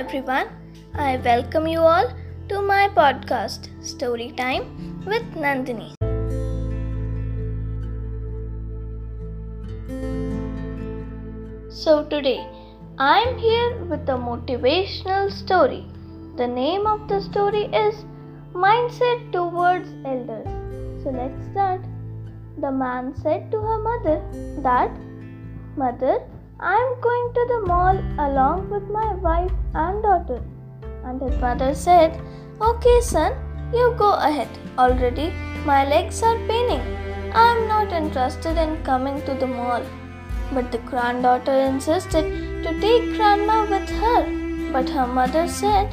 everyone. I welcome you all to my podcast, Story Time with Nandini. So, today I am here with a motivational story. The name of the story is Mindset Towards Elders. So, let's start. The man said to her mother that, Mother, I am going to the mall along with my wife and daughter. And his mother said, Okay, son, you go ahead. Already my legs are paining. I am not interested in coming to the mall. But the granddaughter insisted to take grandma with her. But her mother said,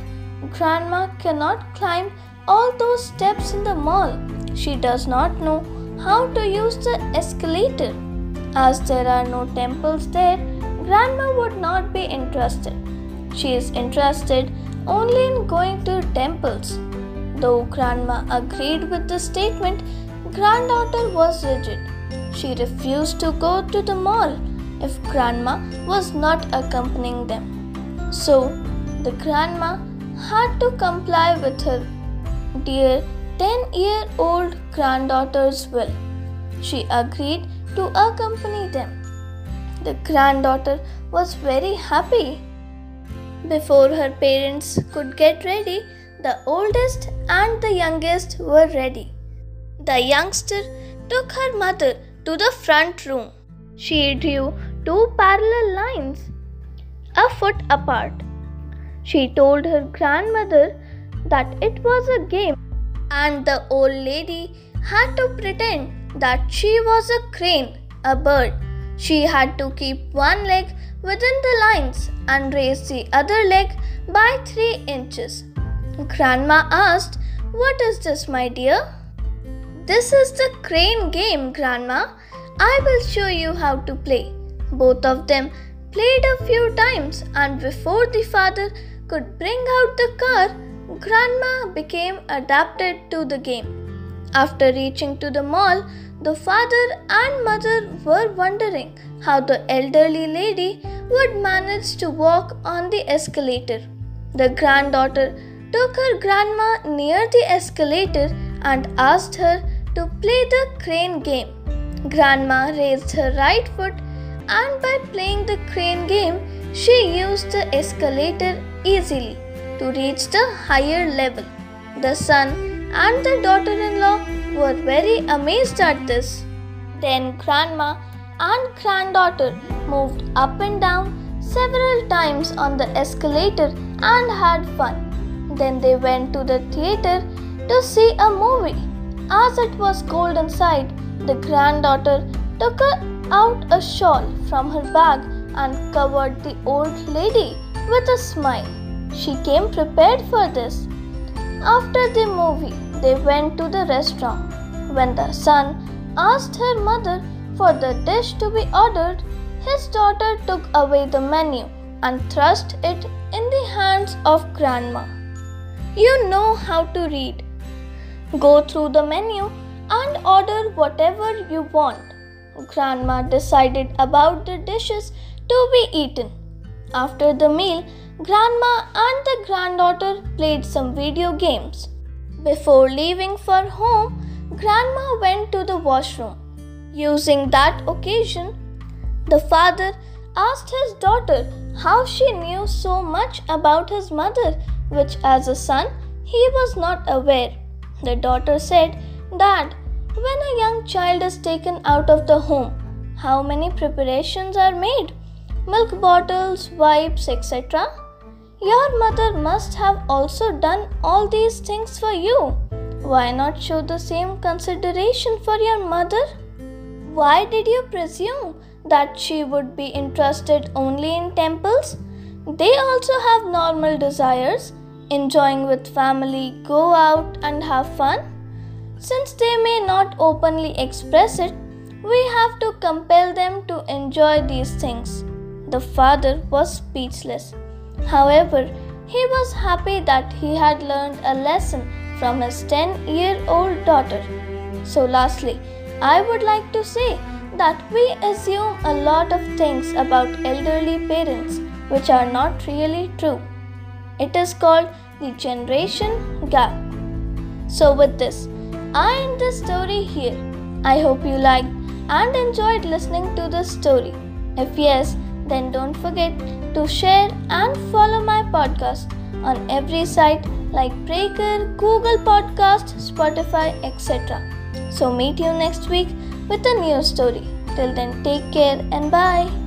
Grandma cannot climb all those steps in the mall. She does not know how to use the escalator. As there are no temples there, Grandma would not be interested. She is interested only in going to temples. Though Grandma agreed with the statement, Granddaughter was rigid. She refused to go to the mall if Grandma was not accompanying them. So, the Grandma had to comply with her dear 10 year old granddaughter's will. She agreed to accompany them. The granddaughter was very happy. Before her parents could get ready, the oldest and the youngest were ready. The youngster took her mother to the front room. She drew two parallel lines, a foot apart. She told her grandmother that it was a game, and the old lady had to pretend that she was a crane, a bird, she had to keep one leg within the lines and raise the other leg by 3 inches. Grandma asked, What is this, my dear? This is the crane game, Grandma. I will show you how to play. Both of them played a few times, and before the father could bring out the car, Grandma became adapted to the game. After reaching to the mall, the father and mother were wondering how the elderly lady would manage to walk on the escalator. The granddaughter took her grandma near the escalator and asked her to play the crane game. Grandma raised her right foot and by playing the crane game, she used the escalator easily to reach the higher level. The son and the daughter in law were very amazed at this. Then grandma and granddaughter moved up and down several times on the escalator and had fun. Then they went to the theater to see a movie. As it was cold inside, the granddaughter took out a shawl from her bag and covered the old lady with a smile. She came prepared for this. After the movie, they went to the restaurant. When the son asked her mother for the dish to be ordered, his daughter took away the menu and thrust it in the hands of grandma. You know how to read. Go through the menu and order whatever you want. Grandma decided about the dishes to be eaten. After the meal, Grandma and the granddaughter played some video games. Before leaving for home, Grandma went to the washroom. Using that occasion, the father asked his daughter how she knew so much about his mother, which as a son he was not aware. The daughter said, Dad, when a young child is taken out of the home, how many preparations are made? Milk bottles, wipes, etc. Your mother must have also done all these things for you. Why not show the same consideration for your mother? Why did you presume that she would be interested only in temples? They also have normal desires, enjoying with family, go out and have fun. Since they may not openly express it, we have to compel them to enjoy these things. The father was speechless. However, he was happy that he had learned a lesson from his 10 year old daughter. So, lastly, I would like to say that we assume a lot of things about elderly parents which are not really true. It is called the generation gap. So, with this, I end the story here. I hope you liked and enjoyed listening to the story. If yes, then don't forget to share and follow my podcast on every site like Breaker, Google Podcast, Spotify, etc. So meet you next week with a new story. Till then, take care and bye.